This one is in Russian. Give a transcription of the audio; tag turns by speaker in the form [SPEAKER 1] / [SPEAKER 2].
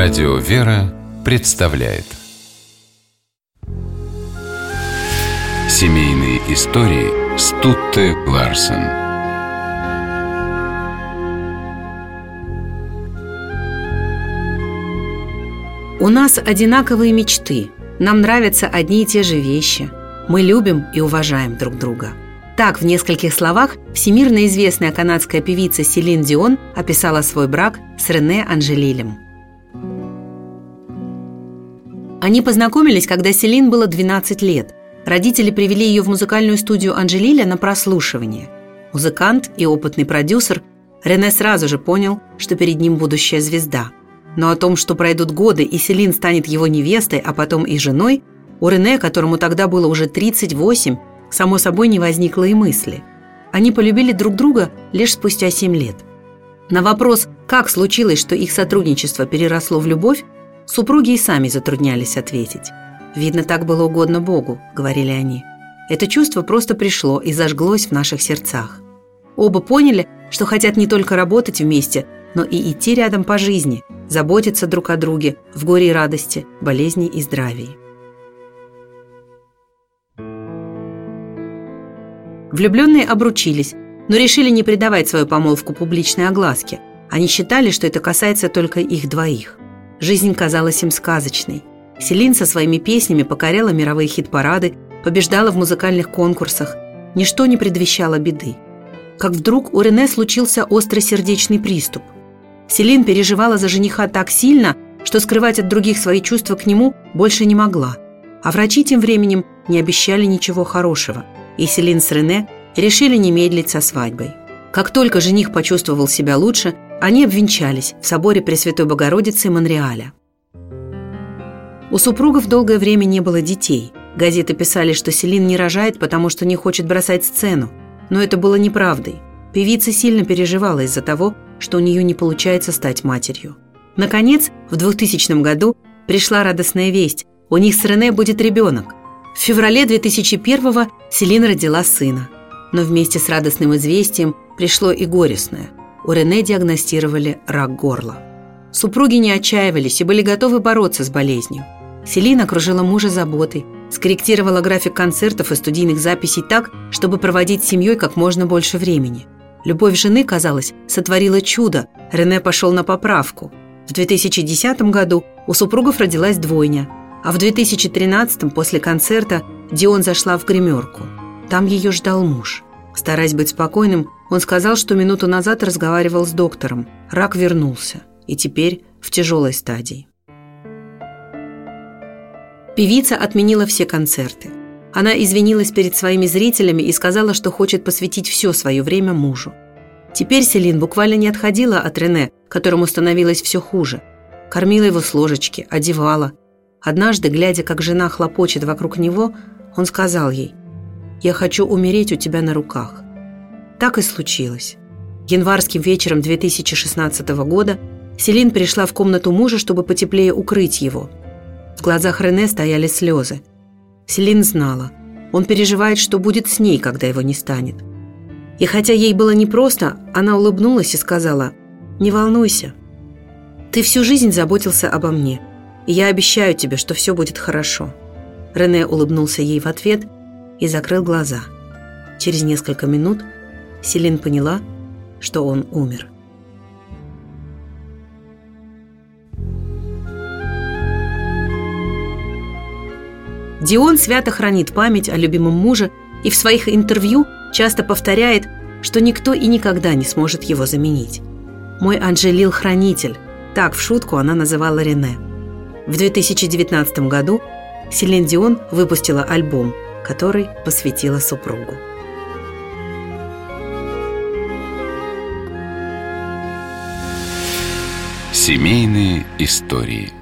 [SPEAKER 1] Радио «Вера» представляет Семейные истории Стутте Ларсен
[SPEAKER 2] У нас одинаковые мечты. Нам нравятся одни и те же вещи. Мы любим и уважаем друг друга. Так, в нескольких словах, всемирно известная канадская певица Селин Дион описала свой брак с Рене Анжелилем. Они познакомились, когда Селин было 12 лет. Родители привели ее в музыкальную студию Анжелиля на прослушивание. Музыкант и опытный продюсер Рене сразу же понял, что перед ним будущая звезда. Но о том, что пройдут годы и Селин станет его невестой, а потом и женой, у Рене, которому тогда было уже 38, само собой не возникло и мысли. Они полюбили друг друга лишь спустя 7 лет. На вопрос, как случилось, что их сотрудничество переросло в любовь, супруги и сами затруднялись ответить. «Видно, так было угодно Богу», — говорили они. Это чувство просто пришло и зажглось в наших сердцах. Оба поняли, что хотят не только работать вместе, но и идти рядом по жизни, заботиться друг о друге в горе и радости, болезни и здравии. Влюбленные обручились, но решили не придавать свою помолвку публичной огласке. Они считали, что это касается только их двоих. Жизнь казалась им сказочной. Селин со своими песнями покоряла мировые хит-парады, побеждала в музыкальных конкурсах. Ничто не предвещало беды. Как вдруг у Рене случился острый сердечный приступ. Селин переживала за жениха так сильно, что скрывать от других свои чувства к нему больше не могла. А врачи тем временем не обещали ничего хорошего – и Селин с Рене решили не медлить со свадьбой. Как только жених почувствовал себя лучше, они обвенчались в соборе Пресвятой Богородицы Монреаля. У супругов долгое время не было детей. Газеты писали, что Селин не рожает, потому что не хочет бросать сцену. Но это было неправдой. Певица сильно переживала из-за того, что у нее не получается стать матерью. Наконец, в 2000 году пришла радостная весть. У них с Рене будет ребенок. В феврале 2001-го Селин родила сына. Но вместе с радостным известием пришло и горестное. У Рене диагностировали рак горла. Супруги не отчаивались и были готовы бороться с болезнью. Селин окружила мужа заботой, скорректировала график концертов и студийных записей так, чтобы проводить с семьей как можно больше времени. Любовь жены, казалось, сотворила чудо. Рене пошел на поправку. В 2010 году у супругов родилась двойня – а в 2013 после концерта Дион зашла в гримерку. Там ее ждал муж. Стараясь быть спокойным, он сказал, что минуту назад разговаривал с доктором. Рак вернулся. И теперь в тяжелой стадии. Певица отменила все концерты. Она извинилась перед своими зрителями и сказала, что хочет посвятить все свое время мужу. Теперь Селин буквально не отходила от Рене, которому становилось все хуже. Кормила его с ложечки, одевала, Однажды, глядя, как жена хлопочет вокруг него, он сказал ей «Я хочу умереть у тебя на руках». Так и случилось. Январским вечером 2016 года Селин пришла в комнату мужа, чтобы потеплее укрыть его. В глазах Рене стояли слезы. Селин знала, он переживает, что будет с ней, когда его не станет. И хотя ей было непросто, она улыбнулась и сказала «Не волнуйся, ты всю жизнь заботился обо мне – и я обещаю тебе, что все будет хорошо». Рене улыбнулся ей в ответ и закрыл глаза. Через несколько минут Селин поняла, что он умер. Дион свято хранит память о любимом муже и в своих интервью часто повторяет, что никто и никогда не сможет его заменить. «Мой Анжелил-хранитель» – так в шутку она называла Рене – в 2019 году Селин Дион выпустила альбом, который посвятила супругу.
[SPEAKER 1] Семейные истории –